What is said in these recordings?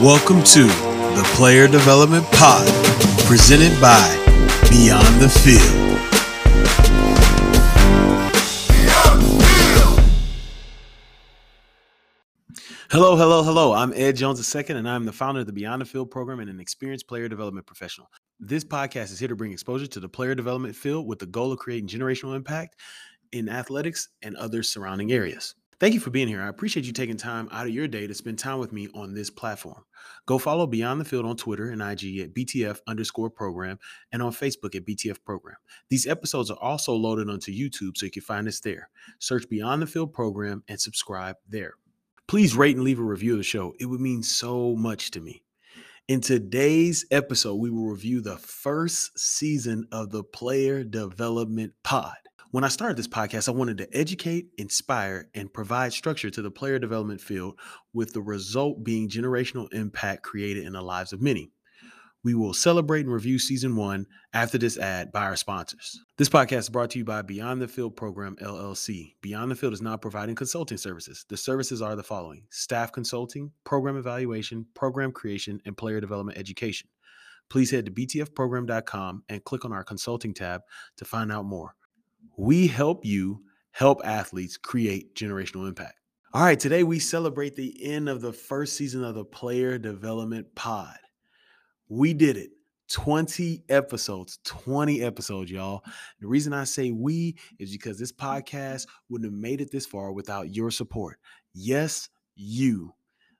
Welcome to the Player Development Pod, presented by Beyond the Field. Hello, hello, hello. I'm Ed Jones II, and I'm the founder of the Beyond the Field program and an experienced player development professional. This podcast is here to bring exposure to the player development field with the goal of creating generational impact in athletics and other surrounding areas. Thank you for being here. I appreciate you taking time out of your day to spend time with me on this platform. Go follow Beyond the Field on Twitter and IG at BTF underscore program and on Facebook at BTF program. These episodes are also loaded onto YouTube so you can find us there. Search Beyond the Field program and subscribe there. Please rate and leave a review of the show. It would mean so much to me. In today's episode, we will review the first season of the Player Development Pod. When I started this podcast, I wanted to educate, inspire, and provide structure to the player development field, with the result being generational impact created in the lives of many. We will celebrate and review season one after this ad by our sponsors. This podcast is brought to you by Beyond the Field Program LLC. Beyond the Field is not providing consulting services. The services are the following staff consulting, program evaluation, program creation, and player development education. Please head to btfprogram.com and click on our consulting tab to find out more. We help you help athletes create generational impact. All right, today we celebrate the end of the first season of the Player Development Pod. We did it. 20 episodes, 20 episodes, y'all. The reason I say we is because this podcast wouldn't have made it this far without your support. Yes, you,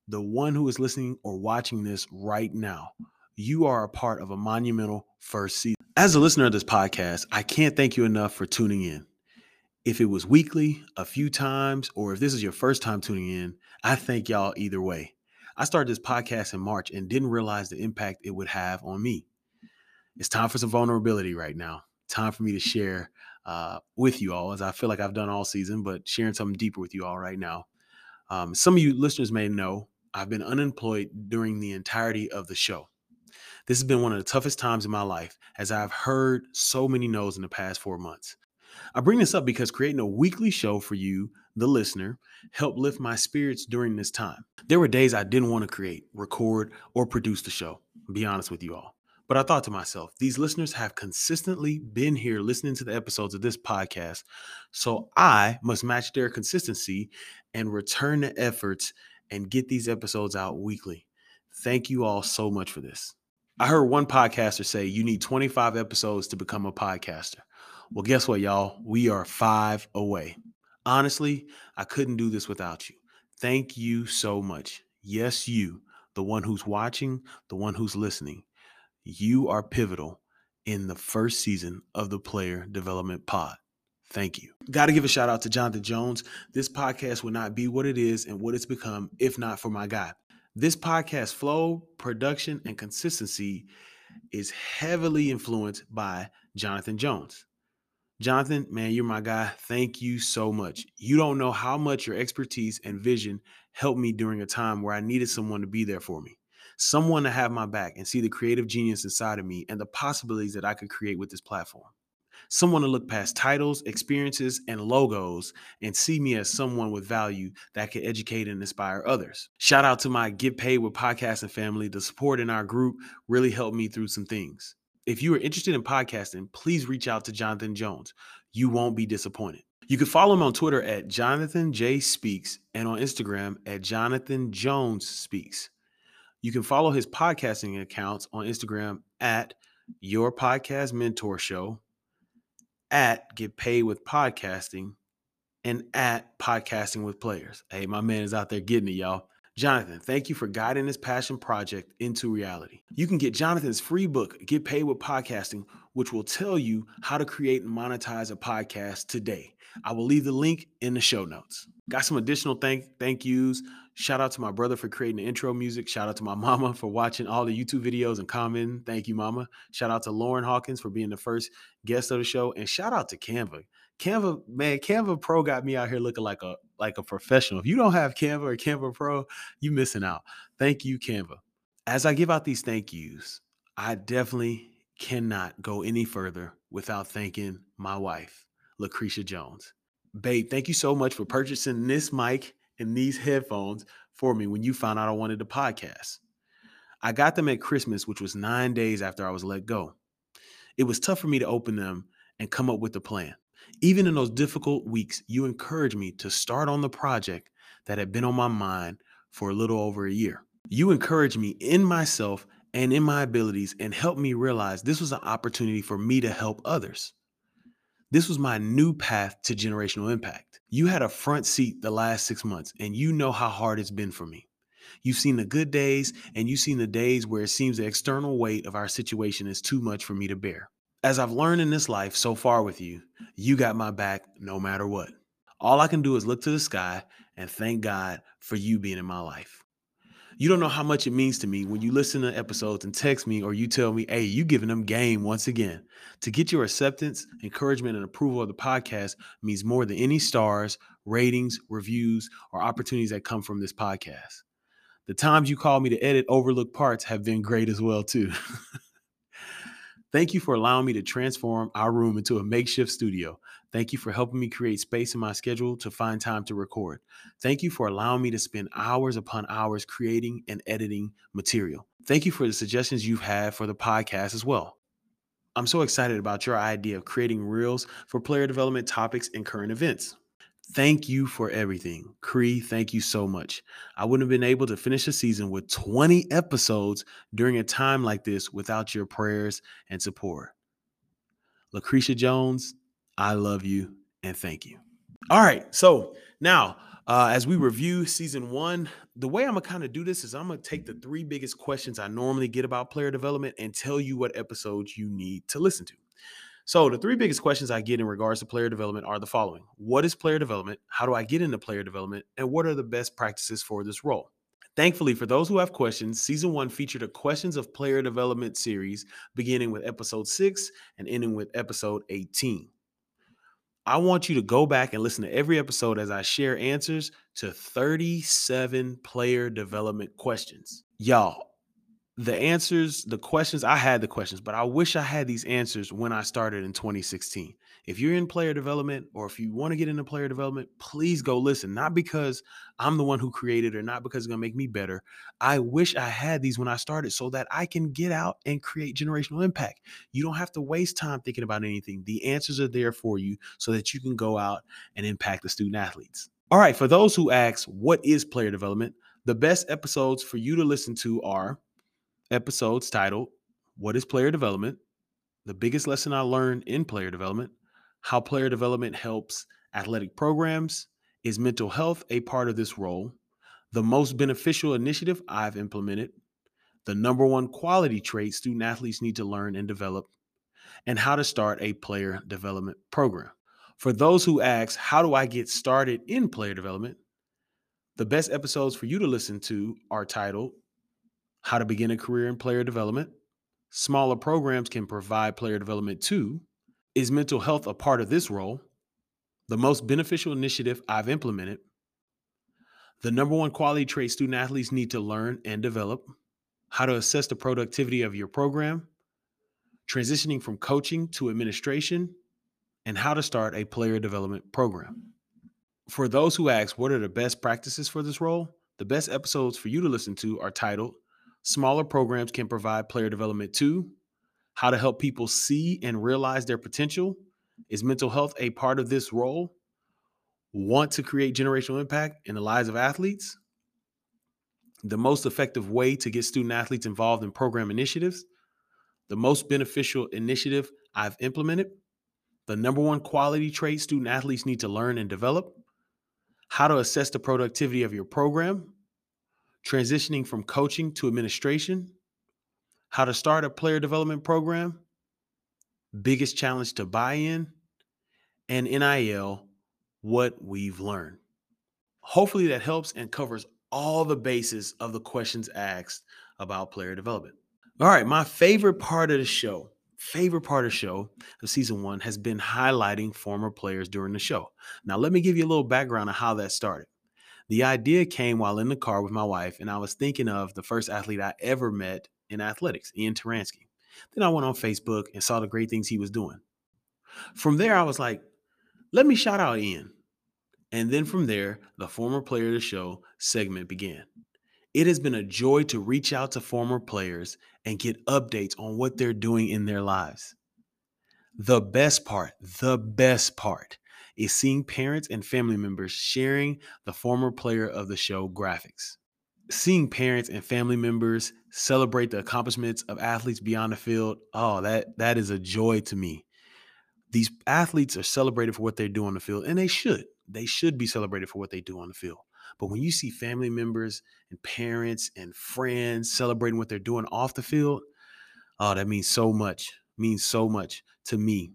the one who is listening or watching this right now, you are a part of a monumental first season. As a listener of this podcast, I can't thank you enough for tuning in. If it was weekly, a few times, or if this is your first time tuning in, I thank y'all either way. I started this podcast in March and didn't realize the impact it would have on me. It's time for some vulnerability right now. Time for me to share uh, with you all, as I feel like I've done all season, but sharing something deeper with you all right now. Um, some of you listeners may know I've been unemployed during the entirety of the show. This has been one of the toughest times in my life as I've heard so many no's in the past four months. I bring this up because creating a weekly show for you, the listener, helped lift my spirits during this time. There were days I didn't want to create, record, or produce the show, be honest with you all. But I thought to myself, these listeners have consistently been here listening to the episodes of this podcast. So I must match their consistency and return the efforts and get these episodes out weekly. Thank you all so much for this. I heard one podcaster say you need 25 episodes to become a podcaster. Well, guess what, y'all? We are five away. Honestly, I couldn't do this without you. Thank you so much. Yes, you, the one who's watching, the one who's listening. You are pivotal in the first season of the Player Development Pod. Thank you. Got to give a shout out to Jonathan Jones. This podcast would not be what it is and what it's become if not for my guy. This podcast flow, production, and consistency is heavily influenced by Jonathan Jones. Jonathan, man, you're my guy. Thank you so much. You don't know how much your expertise and vision helped me during a time where I needed someone to be there for me, someone to have my back and see the creative genius inside of me and the possibilities that I could create with this platform someone to look past titles, experiences, and logos and see me as someone with value that can educate and inspire others. Shout out to my Get Paid with Podcasting family. The support in our group really helped me through some things. If you are interested in podcasting, please reach out to Jonathan Jones. You won't be disappointed. You can follow him on Twitter at Jonathan J Speaks and on Instagram at Jonathan Jones Speaks. You can follow his podcasting accounts on Instagram at Your Podcast Mentor Show at Get Paid with Podcasting and at Podcasting with Players. Hey, my man is out there getting it, y'all. Jonathan, thank you for guiding this passion project into reality. You can get Jonathan's free book, Get Paid with Podcasting, which will tell you how to create and monetize a podcast today. I will leave the link in the show notes. Got some additional thank thank yous. Shout out to my brother for creating the intro music. Shout out to my mama for watching all the YouTube videos and commenting. Thank you, mama. Shout out to Lauren Hawkins for being the first guest of the show. And shout out to Canva. Canva, man, Canva Pro got me out here looking like a like a professional. If you don't have Canva or Canva Pro, you missing out. Thank you, Canva. As I give out these thank yous, I definitely cannot go any further without thanking my wife, Lucretia Jones. Babe, thank you so much for purchasing this mic and these headphones for me when you found out I wanted a podcast. I got them at Christmas, which was nine days after I was let go. It was tough for me to open them and come up with a plan. Even in those difficult weeks, you encouraged me to start on the project that had been on my mind for a little over a year. You encouraged me in myself and in my abilities and helped me realize this was an opportunity for me to help others. This was my new path to generational impact. You had a front seat the last six months, and you know how hard it's been for me. You've seen the good days, and you've seen the days where it seems the external weight of our situation is too much for me to bear. As I've learned in this life so far with you, you got my back no matter what. All I can do is look to the sky and thank God for you being in my life. You don't know how much it means to me when you listen to episodes and text me or you tell me, hey, you giving them game once again. To get your acceptance, encouragement, and approval of the podcast means more than any stars, ratings, reviews, or opportunities that come from this podcast. The times you call me to edit overlooked parts have been great as well, too. Thank you for allowing me to transform our room into a makeshift studio. Thank you for helping me create space in my schedule to find time to record. Thank you for allowing me to spend hours upon hours creating and editing material. Thank you for the suggestions you've had for the podcast as well. I'm so excited about your idea of creating reels for player development topics and current events. Thank you for everything. Cree, thank you so much. I wouldn't have been able to finish a season with 20 episodes during a time like this without your prayers and support. Lucretia Jones, I love you and thank you. All right. So now, uh, as we review season one, the way I'm gonna kind of do this is I'm gonna take the three biggest questions I normally get about player development and tell you what episodes you need to listen to. So, the three biggest questions I get in regards to player development are the following What is player development? How do I get into player development? And what are the best practices for this role? Thankfully, for those who have questions, season one featured a questions of player development series beginning with episode six and ending with episode 18. I want you to go back and listen to every episode as I share answers to 37 player development questions. Y'all, the answers, the questions, I had the questions, but I wish I had these answers when I started in 2016. If you're in player development or if you want to get into player development, please go listen. Not because I'm the one who created or not because it's going to make me better. I wish I had these when I started so that I can get out and create generational impact. You don't have to waste time thinking about anything. The answers are there for you so that you can go out and impact the student athletes. All right, for those who ask, what is player development? The best episodes for you to listen to are episodes titled What is Player Development? The biggest lesson I learned in player development, how player development helps athletic programs, is mental health a part of this role? The most beneficial initiative I've implemented, the number one quality trait student athletes need to learn and develop, and how to start a player development program. For those who ask, how do I get started in player development? The best episodes for you to listen to are titled how to begin a career in player development. Smaller programs can provide player development too. Is mental health a part of this role? The most beneficial initiative I've implemented. The number one quality trait student athletes need to learn and develop. How to assess the productivity of your program. Transitioning from coaching to administration. And how to start a player development program. For those who ask, what are the best practices for this role? The best episodes for you to listen to are titled Smaller programs can provide player development too. How to help people see and realize their potential. Is mental health a part of this role? Want to create generational impact in the lives of athletes? The most effective way to get student athletes involved in program initiatives. The most beneficial initiative I've implemented. The number one quality trait student athletes need to learn and develop. How to assess the productivity of your program transitioning from coaching to administration, how to start a player development program, biggest challenge to buy in, and NIL, what we've learned. Hopefully, that helps and covers all the bases of the questions asked about player development. All right, my favorite part of the show, favorite part of the show of season one has been highlighting former players during the show. Now, let me give you a little background on how that started. The idea came while in the car with my wife, and I was thinking of the first athlete I ever met in athletics, Ian Taransky. Then I went on Facebook and saw the great things he was doing. From there, I was like, let me shout out Ian. And then from there, the former player of the show segment began. It has been a joy to reach out to former players and get updates on what they're doing in their lives. The best part, the best part is seeing parents and family members sharing the former player of the show graphics. Seeing parents and family members celebrate the accomplishments of athletes beyond the field, oh, that that is a joy to me. These athletes are celebrated for what they do on the field, and they should. They should be celebrated for what they do on the field. But when you see family members and parents and friends celebrating what they're doing off the field, oh, that means so much. Means so much to me.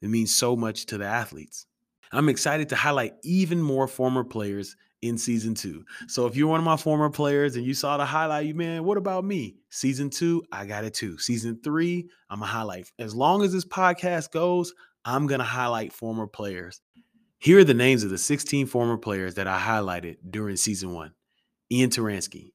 It means so much to the athletes. I'm excited to highlight even more former players in season two. So if you're one of my former players and you saw the highlight, you man, what about me? Season two, I got it too. Season three, I'm a highlight. As long as this podcast goes, I'm gonna highlight former players. Here are the names of the 16 former players that I highlighted during season one: Ian Taransky,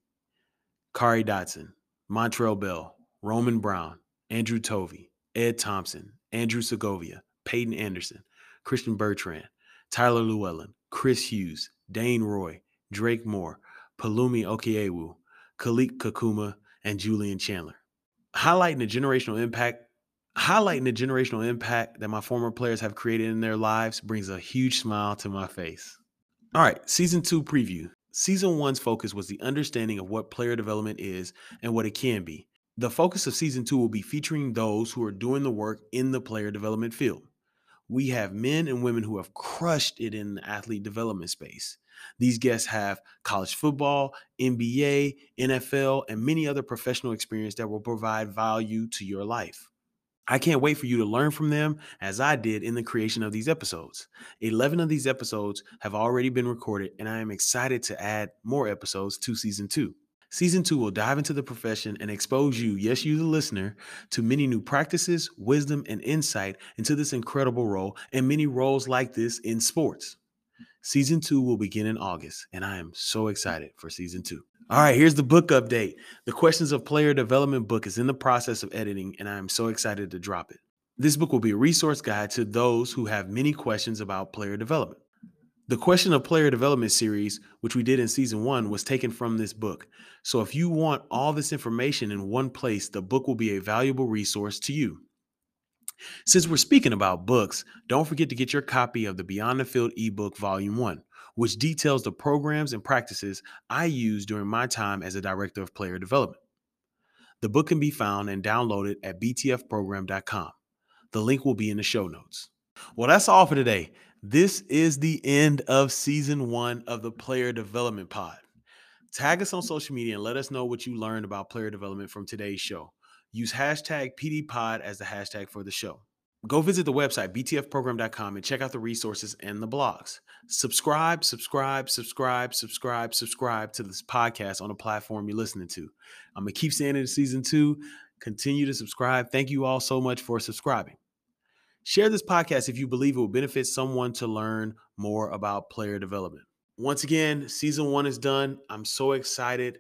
Kari Dotson, Montrell Bell, Roman Brown, Andrew Tovey, Ed Thompson, Andrew Segovia, Peyton Anderson, Christian Bertrand, Tyler Llewellyn, Chris Hughes, Dane Roy, Drake Moore, Palumi Okiewu, Kalik Kakuma, and Julian Chandler. Highlighting the generational impact, highlighting the generational impact that my former players have created in their lives brings a huge smile to my face. All right, season two preview. Season one's focus was the understanding of what player development is and what it can be. The focus of season two will be featuring those who are doing the work in the player development field we have men and women who have crushed it in the athlete development space. These guests have college football, NBA, NFL, and many other professional experience that will provide value to your life. I can't wait for you to learn from them as I did in the creation of these episodes. 11 of these episodes have already been recorded, and I am excited to add more episodes to season two. Season two will dive into the profession and expose you, yes, you, the listener, to many new practices, wisdom, and insight into this incredible role and many roles like this in sports. Season two will begin in August, and I am so excited for season two. All right, here's the book update. The Questions of Player Development book is in the process of editing, and I am so excited to drop it. This book will be a resource guide to those who have many questions about player development. The question of player development series, which we did in season one, was taken from this book. So if you want all this information in one place, the book will be a valuable resource to you. Since we're speaking about books, don't forget to get your copy of the Beyond the Field ebook, Volume 1, which details the programs and practices I used during my time as a director of player development. The book can be found and downloaded at btfprogram.com. The link will be in the show notes. Well, that's all for today. This is the end of season one of the Player Development Pod. Tag us on social media and let us know what you learned about player development from today's show. Use hashtag PDPod as the hashtag for the show. Go visit the website, btfprogram.com, and check out the resources and the blogs. Subscribe, subscribe, subscribe, subscribe, subscribe to this podcast on the platform you're listening to. I'm going to keep saying it in season two. Continue to subscribe. Thank you all so much for subscribing. Share this podcast if you believe it will benefit someone to learn more about player development. Once again, season one is done. I'm so excited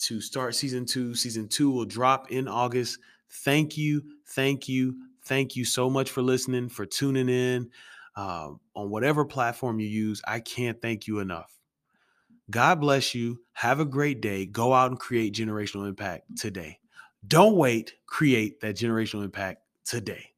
to start season two. Season two will drop in August. Thank you, thank you, thank you so much for listening, for tuning in uh, on whatever platform you use. I can't thank you enough. God bless you. Have a great day. Go out and create generational impact today. Don't wait, create that generational impact today.